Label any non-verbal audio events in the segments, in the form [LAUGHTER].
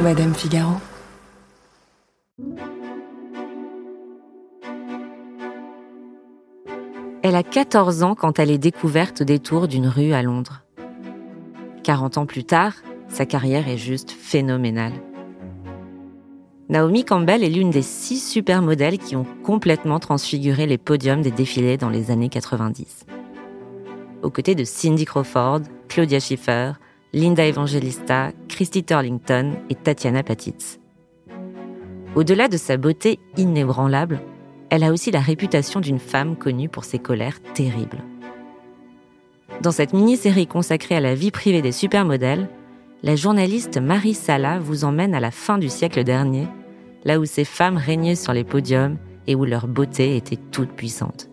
Madame Figaro. Elle a 14 ans quand elle est découverte au détour d'une rue à Londres. 40 ans plus tard, sa carrière est juste phénoménale. Naomi Campbell est l'une des six supermodèles qui ont complètement transfiguré les podiums des défilés dans les années 90. Aux côtés de Cindy Crawford, Claudia Schiffer, Linda Evangelista, Christy Turlington et Tatiana Patitz. Au-delà de sa beauté inébranlable, elle a aussi la réputation d'une femme connue pour ses colères terribles. Dans cette mini-série consacrée à la vie privée des supermodèles, la journaliste Marie Sala vous emmène à la fin du siècle dernier, là où ces femmes régnaient sur les podiums et où leur beauté était toute puissante.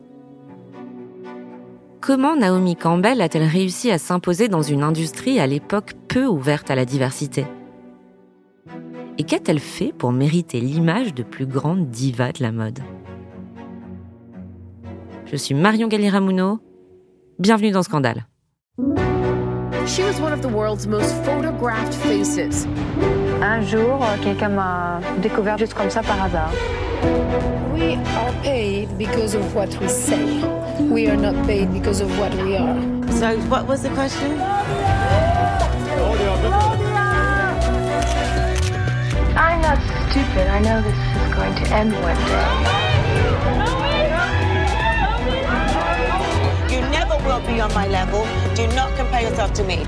Comment Naomi Campbell a-t-elle réussi à s'imposer dans une industrie à l'époque peu ouverte à la diversité? Et qu'a-t-elle fait pour mériter l'image de plus grande diva de la mode? Je suis Marion Galiramuno. Bienvenue dans Scandale. She was one of the world's most photographed faces. Un jour, quelqu'un m'a découvert juste comme ça par hasard. We are paid because of what we say. We are not paid because of what we are. So, what was the question? I'm not stupid. I know this is going to end one day. You never will be on my level. Do not compare yourself to me.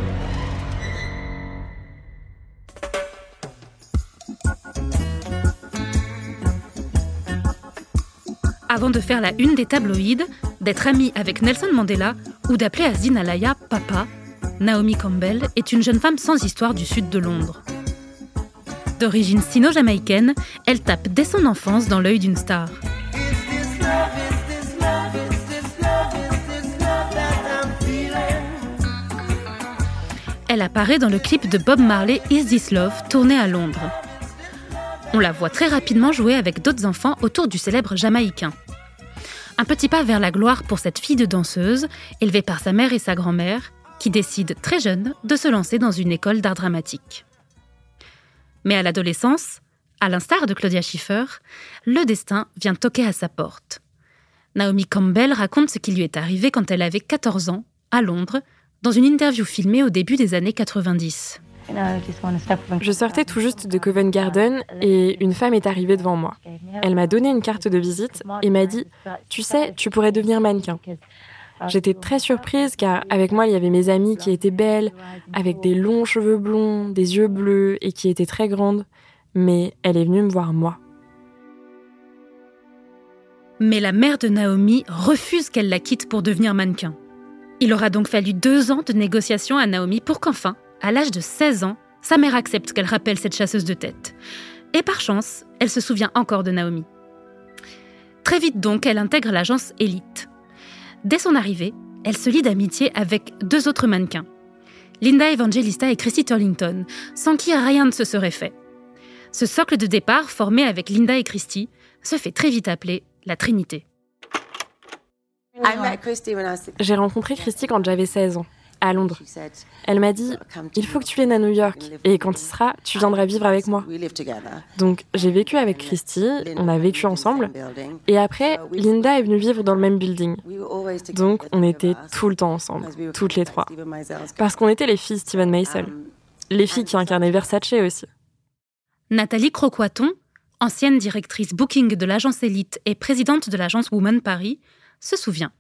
Avant de faire la une des tabloïds, d'être amie avec Nelson Mandela ou d'appeler Azine Alaya papa, Naomi Campbell est une jeune femme sans histoire du sud de Londres. D'origine sino-jamaïcaine, elle tape dès son enfance dans l'œil d'une star. Elle apparaît dans le clip de Bob Marley Is This Love, tourné à Londres. On la voit très rapidement jouer avec d'autres enfants autour du célèbre Jamaïcain. Un petit pas vers la gloire pour cette fille de danseuse, élevée par sa mère et sa grand-mère, qui décide très jeune de se lancer dans une école d'art dramatique. Mais à l'adolescence, à l'instar de Claudia Schiffer, le destin vient toquer à sa porte. Naomi Campbell raconte ce qui lui est arrivé quand elle avait 14 ans, à Londres, dans une interview filmée au début des années 90. Je sortais tout juste de Covent Garden et une femme est arrivée devant moi. Elle m'a donné une carte de visite et m'a dit Tu sais, tu pourrais devenir mannequin. J'étais très surprise car avec moi il y avait mes amies qui étaient belles, avec des longs cheveux blonds, des yeux bleus et qui étaient très grandes. Mais elle est venue me voir moi. Mais la mère de Naomi refuse qu'elle la quitte pour devenir mannequin. Il aura donc fallu deux ans de négociations à Naomi pour qu'enfin, à l'âge de 16 ans, sa mère accepte qu'elle rappelle cette chasseuse de tête. Et par chance, elle se souvient encore de Naomi. Très vite donc, elle intègre l'agence Elite. Dès son arrivée, elle se lie d'amitié avec deux autres mannequins, Linda Evangelista et Christy Turlington, sans qui rien ne se serait fait. Ce socle de départ, formé avec Linda et Christy, se fait très vite appeler la Trinité. J'ai rencontré Christy quand j'avais 16 ans, à Londres. Elle m'a dit Il faut que tu viennes à New York, et quand il sera, tu viendras vivre avec moi. Donc j'ai vécu avec Christy, on a vécu ensemble, et après, Linda est venue vivre dans le même building. Donc on était tout le temps ensemble, toutes les trois. Parce qu'on était les filles Steven Meisel, les filles qui incarnaient Versace aussi. Nathalie Croquaton, ancienne directrice booking de l'agence Elite et présidente de l'agence Woman Paris, se souvient.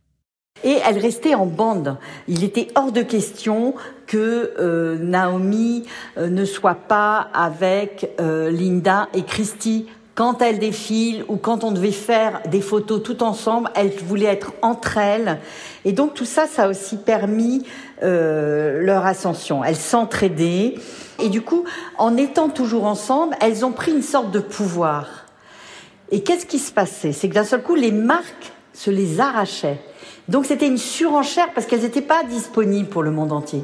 Et elle restait en bande. Il était hors de question que euh, Naomi euh, ne soit pas avec euh, Linda et Christy. Quand elles défilent ou quand on devait faire des photos tout ensemble, elles voulaient être entre elles. Et donc tout ça, ça a aussi permis leur ascension. Elles s'entraidaient. Et du coup, en étant toujours ensemble, elles ont pris une sorte de pouvoir. Et qu'est-ce qui se passait? C'est que d'un seul coup, les marques se les arrachaient. Donc c'était une surenchère parce qu'elles n'étaient pas disponibles pour le monde entier.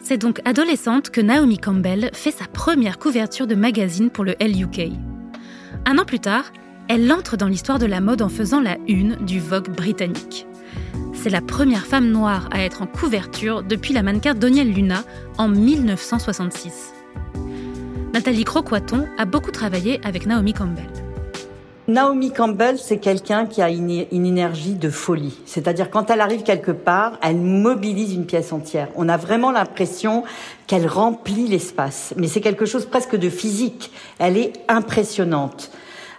C'est donc adolescente que Naomi Campbell fait sa première couverture de magazine pour le LUK. Un an plus tard, elle entre dans l'histoire de la mode en faisant la une du Vogue britannique. C'est la première femme noire à être en couverture depuis la mannequin Donielle Luna en 1966. Nathalie Croquaton a beaucoup travaillé avec Naomi Campbell. Naomi Campbell, c'est quelqu'un qui a une, énergie de folie. C'est-à-dire quand elle arrive quelque part, elle mobilise une pièce entière. On a vraiment l'impression qu'elle remplit l'espace. Mais c'est quelque chose presque de physique. Elle est impressionnante.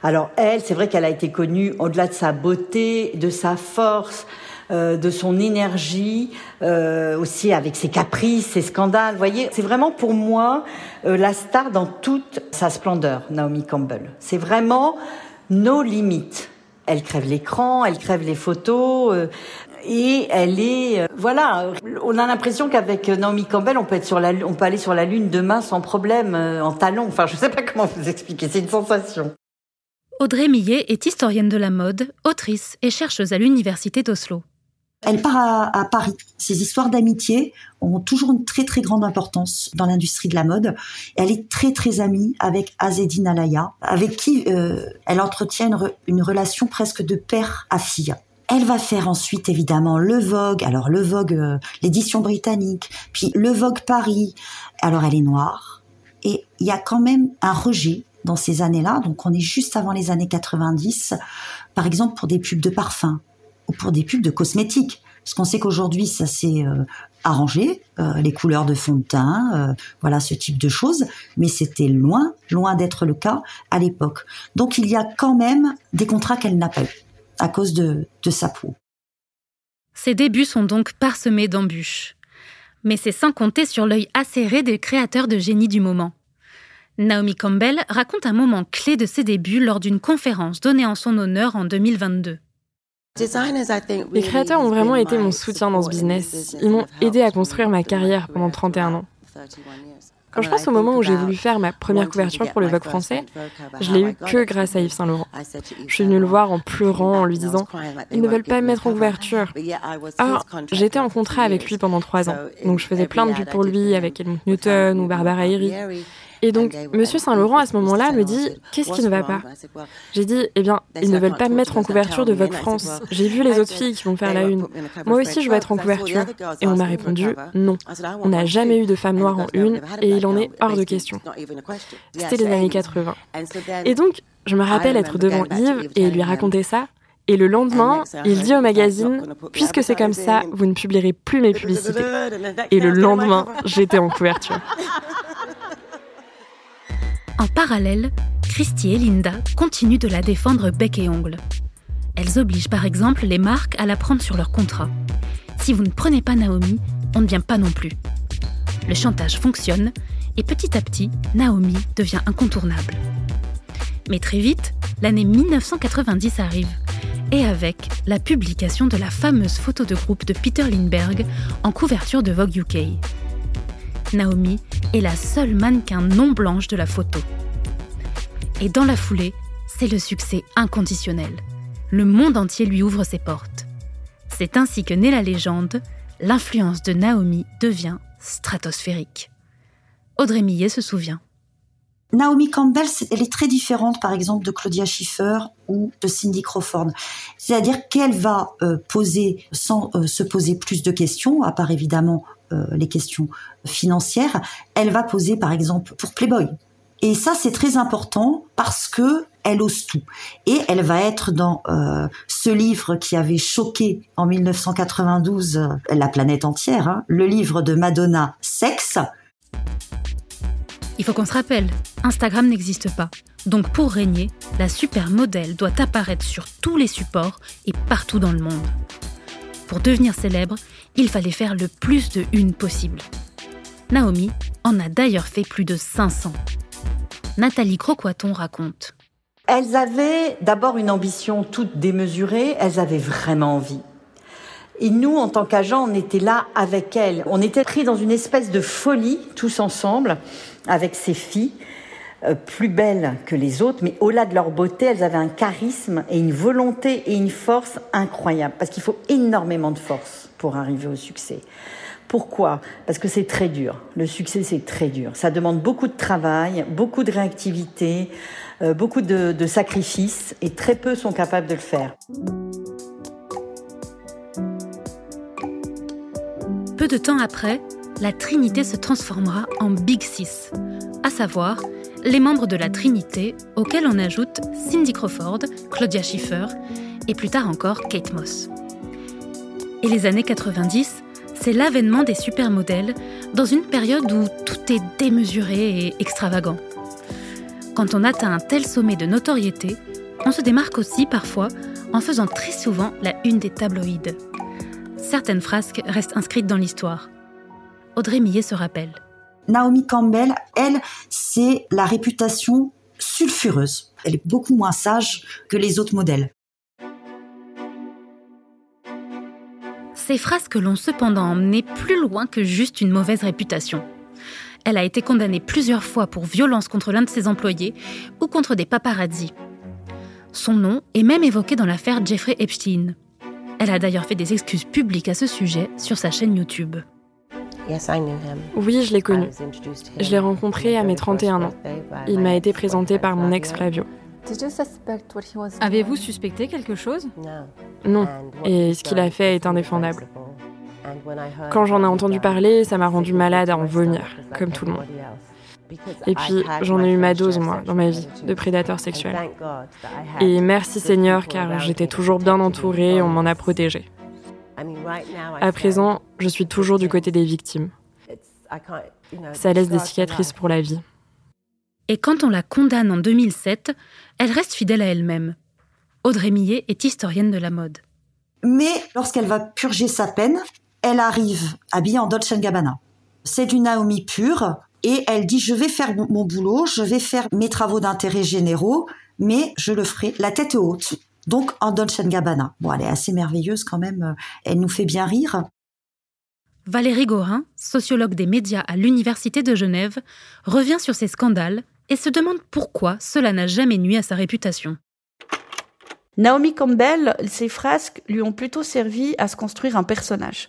Alors elle, c'est vrai qu'elle a été connue au-delà de sa beauté, de sa force, euh, de son énergie, euh, aussi avec ses caprices, ses scandales. Vous voyez, c'est vraiment pour moi euh, la star dans toute sa splendeur, Naomi Campbell. C'est vraiment nos limites. Elle crève l'écran, elle crève les photos. Euh, et elle est, euh, voilà, on a l'impression qu'avec Naomi Campbell, on peut sur la, aller sur la lune demain sans problème, euh, en talons. Enfin, je sais pas comment vous expliquer, c'est une sensation. Audrey Millet est historienne de la mode, autrice et chercheuse à l'université d'Oslo. Elle part à, Paris. Ses histoires d'amitié ont toujours une très très grande importance dans l'industrie de la mode. Elle est très très amie avec Azedine Alaya, avec qui euh, elle entretient une, relation presque de père à fille. Elle va faire ensuite évidemment le Vogue, alors le Vogue, euh, l'édition britannique, puis le Vogue Paris. Alors elle est noire et il y a quand même un rejet dans ces années-là, donc on est juste avant les années 90, par exemple pour des pubs de parfums ou pour des pubs de cosmétiques. Parce qu'on sait qu'aujourd'hui, ça s'est euh, arrangé, euh, les couleurs de fond de teint, euh, voilà ce type de choses, mais c'était loin, loin d'être le cas à l'époque. Donc il y a quand même des contrats qu'elle n'a pas eu à cause de, de sa peau. Ses débuts sont donc parsemés d'embûches. Mais c'est sans compter sur l'œil acéré des créateurs de génie du moment. Naomi Campbell raconte un moment clé de ses débuts lors d'une conférence donnée en son honneur en 2022. Les créateurs ont vraiment été mon soutien dans ce business. Ils m'ont aidé à construire ma carrière pendant 31 ans. Quand je pense au moment où j'ai voulu faire ma première couverture pour le Vogue français, je l'ai eu que grâce à Yves Saint Laurent. Je suis venue le voir en pleurant, en lui disant Ils ne veulent pas me mettre en couverture. Alors, j'étais en contrat avec lui pendant trois ans, donc je faisais plein de vues pour lui avec Helmut Newton ou Barbara Herry. Et donc, Monsieur Saint-Laurent, à ce moment-là, me dit Qu'est-ce qui ne va pas J'ai dit Eh bien, ils ne veulent pas me mettre en couverture de Vogue France. J'ai vu les autres filles qui vont faire la une. Moi aussi, je veux être en couverture. Et on m'a répondu Non. On n'a jamais eu de femme noire en une et il en est hors de question. C'était les années 80. Et donc, je me rappelle être devant Yves et lui raconter ça. Et le lendemain, il dit au magazine, puisque c'est comme ça, vous ne publierez plus mes publicités. Et le lendemain, j'étais [LAUGHS] en couverture. En parallèle, Christy et Linda continuent de la défendre bec et ongle. Elles obligent par exemple les marques à la prendre sur leur contrat. Si vous ne prenez pas Naomi, on ne vient pas non plus. Le chantage fonctionne et petit à petit, Naomi devient incontournable. Mais très vite, l'année 1990 arrive, et avec la publication de la fameuse photo de groupe de Peter Lindbergh en couverture de Vogue UK. Naomi est la seule mannequin non blanche de la photo. Et dans la foulée, c'est le succès inconditionnel. Le monde entier lui ouvre ses portes. C'est ainsi que naît la légende, l'influence de Naomi devient stratosphérique. Audrey Millet se souvient. Naomi Campbell, elle est très différente, par exemple, de Claudia Schiffer ou de Cindy Crawford. C'est-à-dire qu'elle va euh, poser, sans euh, se poser plus de questions, à part évidemment les questions financières, elle va poser par exemple pour Playboy. Et ça c'est très important parce que elle ose tout. Et elle va être dans euh, ce livre qui avait choqué en 1992 euh, la planète entière, hein, le livre de Madonna Sexe. Il faut qu'on se rappelle, Instagram n'existe pas. Donc pour régner, la supermodèle doit apparaître sur tous les supports et partout dans le monde. Pour devenir célèbre, il fallait faire le plus de une possible. Naomi en a d'ailleurs fait plus de 500. Nathalie Croquaton raconte. Elles avaient d'abord une ambition toute démesurée, elles avaient vraiment envie. Et nous, en tant qu'agents, on était là avec elles. On était pris dans une espèce de folie, tous ensemble, avec ces filles. Euh, plus belles que les autres, mais au-delà de leur beauté, elles avaient un charisme et une volonté et une force incroyables, parce qu'il faut énormément de force pour arriver au succès. Pourquoi? Parce que c'est très dur. Le succès, c'est très dur. Ça demande beaucoup de travail, beaucoup de réactivité, euh, beaucoup de, de sacrifices, et très peu sont capables de le faire. Peu de temps après, la Trinité se transformera en Big Six, à savoir les membres de la Trinité auxquels on ajoute Cindy Crawford, Claudia Schiffer et plus tard encore Kate Moss. Et les années 90, c'est l'avènement des supermodèles dans une période où tout est démesuré et extravagant. Quand on atteint un tel sommet de notoriété, on se démarque aussi parfois en faisant très souvent la une des tabloïds. Certaines frasques restent inscrites dans l'histoire. Audrey Millet se rappelle. Naomi Campbell, elle, c'est la réputation sulfureuse. Elle est beaucoup moins sage que les autres modèles. Ces frasques l'ont cependant emmenée plus loin que juste une mauvaise réputation. Elle a été condamnée plusieurs fois pour violence contre l'un de ses employés ou contre des paparazzis. Son nom est même évoqué dans l'affaire Jeffrey Epstein. Elle a d'ailleurs fait des excuses publiques à ce sujet sur sa chaîne YouTube. Oui, je l'ai connu. Je l'ai rencontré à mes 31 ans. Il m'a été présenté par mon ex Flavio. Avez-vous suspecté quelque chose? Non, et ce qu'il a fait est indéfendable. Quand j'en ai entendu parler, ça m'a rendu malade à en vomir, comme tout le monde. Et puis, j'en ai eu ma dose, moi, dans ma vie, de prédateurs sexuels. Et merci Seigneur, car j'étais toujours bien entourée, on m'en a protégée. À présent, je suis toujours du côté des victimes. Ça laisse des cicatrices pour la vie. Et quand on la condamne en 2007, elle reste fidèle à elle-même. Audrey Millet est historienne de la mode. Mais lorsqu'elle va purger sa peine, elle arrive habillée en Dolce Gabbana. C'est du Naomi pure, et elle dit je vais faire mon boulot, je vais faire mes travaux d'intérêt généraux, mais je le ferai la tête haute. Donc en Dolce Gabbana. Bon, elle est assez merveilleuse quand même, euh, elle nous fait bien rire. Valérie Gorin, sociologue des médias à l'Université de Genève, revient sur ces scandales et se demande pourquoi cela n'a jamais nuit à sa réputation. Naomi Campbell, ses frasques lui ont plutôt servi à se construire un personnage.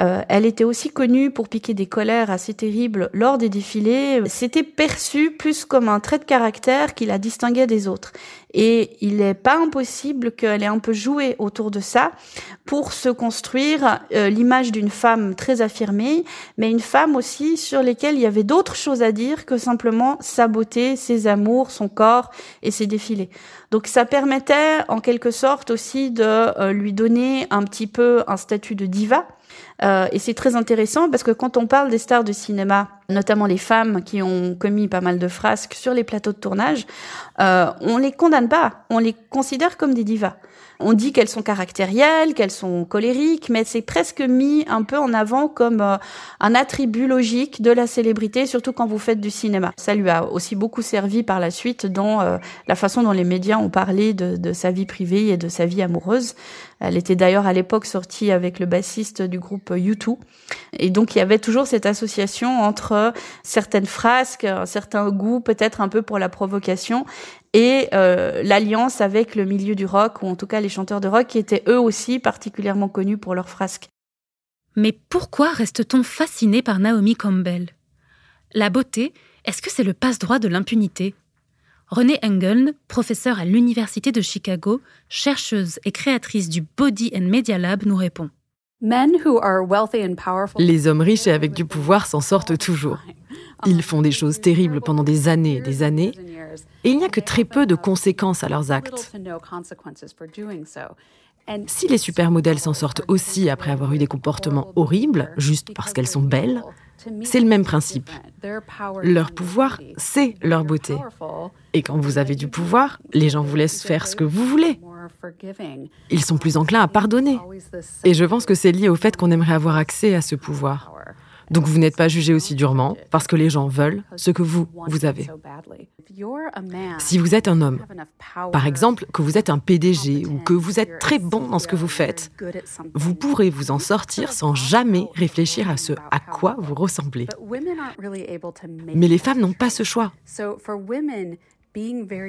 Euh, elle était aussi connue pour piquer des colères assez terribles lors des défilés. C'était perçu plus comme un trait de caractère qui la distinguait des autres. Et il n'est pas impossible qu'elle ait un peu joué autour de ça pour se construire euh, l'image d'une femme très affirmée, mais une femme aussi sur laquelle il y avait d'autres choses à dire que simplement sa beauté, ses amours, son corps et ses défilés. Donc ça permettait en quelque sorte aussi de euh, lui donner un petit peu un statut de diva euh, et c'est très intéressant parce que quand on parle des stars de cinéma, notamment les femmes qui ont commis pas mal de frasques sur les plateaux de tournage, euh, on les condamne pas, on les considère comme des divas. On dit qu'elles sont caractérielles, qu'elles sont colériques, mais c'est presque mis un peu en avant comme euh, un attribut logique de la célébrité, surtout quand vous faites du cinéma. Ça lui a aussi beaucoup servi par la suite dans euh, la façon dont les médias ont parlé de, sa vie privée et de sa vie amoureuse. Elle était d'ailleurs à l'époque sortie avec le bassiste du groupe U2. Et donc il y avait toujours cette association entre certaines frasques, un certain goût peut-être un peu pour la provocation et euh, l'alliance avec le milieu du rock, ou en tout cas les chanteurs de rock, qui étaient eux aussi particulièrement connus pour leurs frasques. Mais pourquoi reste-t-on fasciné par Naomi Campbell? La beauté, est-ce que c'est le passe-droit de l'impunité? Renée Engeln, professeure à l'Université de Chicago, chercheuse et créatrice du Body and Media Lab, nous répond. Les hommes riches et avec du pouvoir s'en sortent toujours. Ils font des choses terribles pendant des années et des années, et il n'y a que très peu de conséquences à leurs actes. Si les supermodèles s'en sortent aussi après avoir eu des comportements horribles, juste parce qu'elles sont belles, c'est le même principe. Leur pouvoir, c'est leur beauté. Et quand vous avez du pouvoir, les gens vous laissent faire ce que vous voulez. Ils sont plus enclins à pardonner. Et je pense que c'est lié au fait qu'on aimerait avoir accès à ce pouvoir. Donc vous n'êtes pas jugé aussi durement parce que les gens veulent ce que vous, vous avez. Si vous êtes un homme, par exemple que vous êtes un PDG ou que vous êtes très bon dans ce que vous faites, vous pourrez vous en sortir sans jamais réfléchir à ce à quoi vous ressemblez. Mais les femmes n'ont pas ce choix.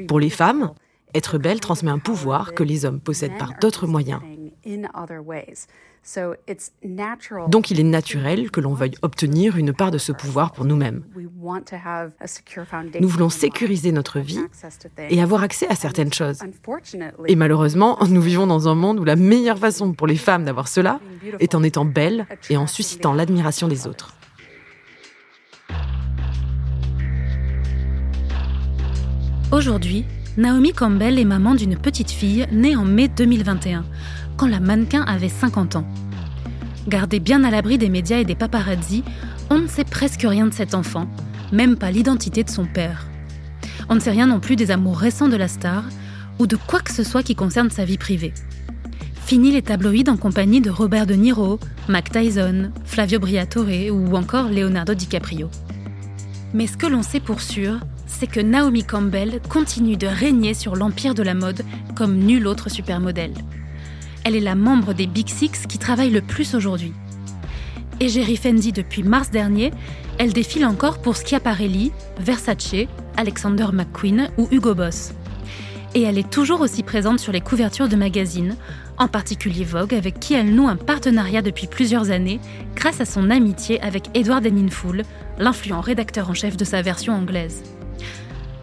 Pour les femmes, être belle transmet un pouvoir que les hommes possèdent par d'autres moyens. Donc il est naturel que l'on veuille obtenir une part de ce pouvoir pour nous-mêmes. Nous voulons sécuriser notre vie et avoir accès à certaines choses. Et malheureusement, nous vivons dans un monde où la meilleure façon pour les femmes d'avoir cela est en étant belles et en suscitant l'admiration des autres. Aujourd'hui, Naomi Campbell est maman d'une petite fille née en mai 2021, quand la mannequin avait 50 ans. Gardée bien à l'abri des médias et des paparazzis, on ne sait presque rien de cet enfant, même pas l'identité de son père. On ne sait rien non plus des amours récents de la star ou de quoi que ce soit qui concerne sa vie privée. Fini les tabloïds en compagnie de Robert De Niro, Mac Tyson, Flavio Briatore ou encore Leonardo DiCaprio. Mais ce que l'on sait pour sûr, c'est que Naomi Campbell continue de régner sur l'empire de la mode comme nul autre supermodèle. Elle est la membre des Big Six qui travaille le plus aujourd'hui. Égérie Fendi depuis mars dernier, elle défile encore pour Schiaparelli, Versace, Alexander McQueen ou Hugo Boss. Et elle est toujours aussi présente sur les couvertures de magazines, en particulier Vogue, avec qui elle noue un partenariat depuis plusieurs années grâce à son amitié avec Edward Enninful, l'influent rédacteur en chef de sa version anglaise.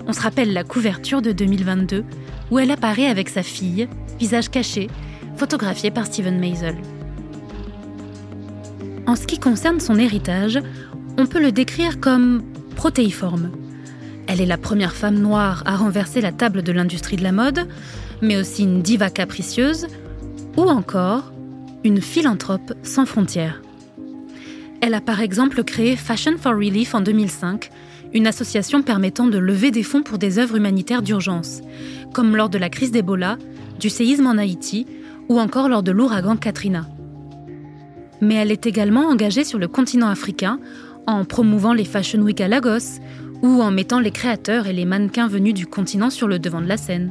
On se rappelle la couverture de 2022 où elle apparaît avec sa fille, visage caché, photographiée par Steven Meisel. En ce qui concerne son héritage, on peut le décrire comme protéiforme. Elle est la première femme noire à renverser la table de l'industrie de la mode, mais aussi une diva capricieuse, ou encore une philanthrope sans frontières. Elle a par exemple créé Fashion for Relief en 2005, une association permettant de lever des fonds pour des œuvres humanitaires d'urgence, comme lors de la crise d'Ebola, du séisme en Haïti ou encore lors de l'ouragan Katrina. Mais elle est également engagée sur le continent africain en promouvant les Fashion Week à Lagos ou en mettant les créateurs et les mannequins venus du continent sur le devant de la scène.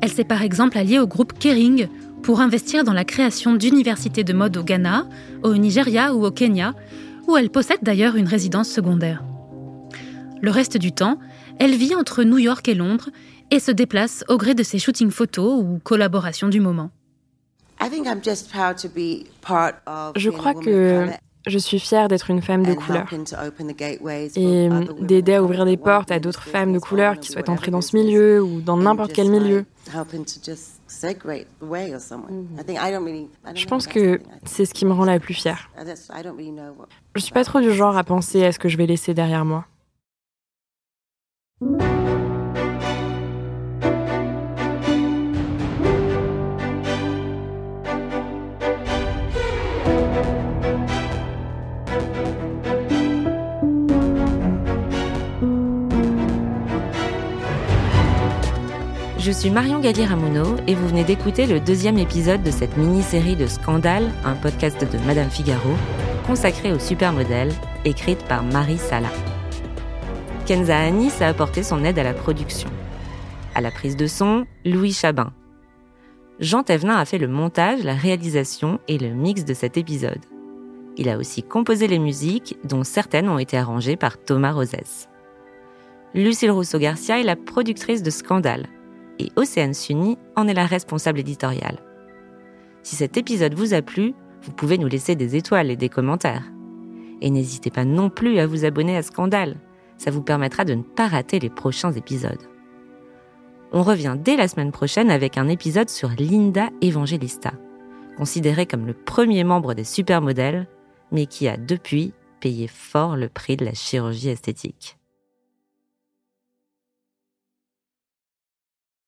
Elle s'est par exemple alliée au groupe Kering pour investir dans la création d'universités de mode au Ghana, au Nigeria ou au Kenya, où elle possède d'ailleurs une résidence secondaire. Le reste du temps, elle vit entre New York et Londres et se déplace au gré de ses shootings photos ou collaborations du moment. Je crois que je suis fière d'être une femme de couleur et d'aider à ouvrir des portes à d'autres femmes de couleur qui souhaitent entrer dans ce milieu ou dans n'importe quel milieu. Je pense que c'est ce qui me rend la plus fière. Je suis pas trop du genre à penser à ce que je vais laisser derrière moi. Je suis Marion Galli-Ramuno et vous venez d'écouter le deuxième épisode de cette mini-série de Scandale, un podcast de Madame Figaro, consacré aux supermodèles, écrite par Marie Sala. Kenza Anis a apporté son aide à la production. À la prise de son, Louis Chabin. Jean Thévenin a fait le montage, la réalisation et le mix de cet épisode. Il a aussi composé les musiques, dont certaines ont été arrangées par Thomas Rosès. Lucille Rousseau-Garcia est la productrice de Scandale et Océane Sunny en est la responsable éditoriale. Si cet épisode vous a plu, vous pouvez nous laisser des étoiles et des commentaires. Et n'hésitez pas non plus à vous abonner à Scandale ça vous permettra de ne pas rater les prochains épisodes. On revient dès la semaine prochaine avec un épisode sur Linda Evangelista, considérée comme le premier membre des supermodèles, mais qui a depuis payé fort le prix de la chirurgie esthétique.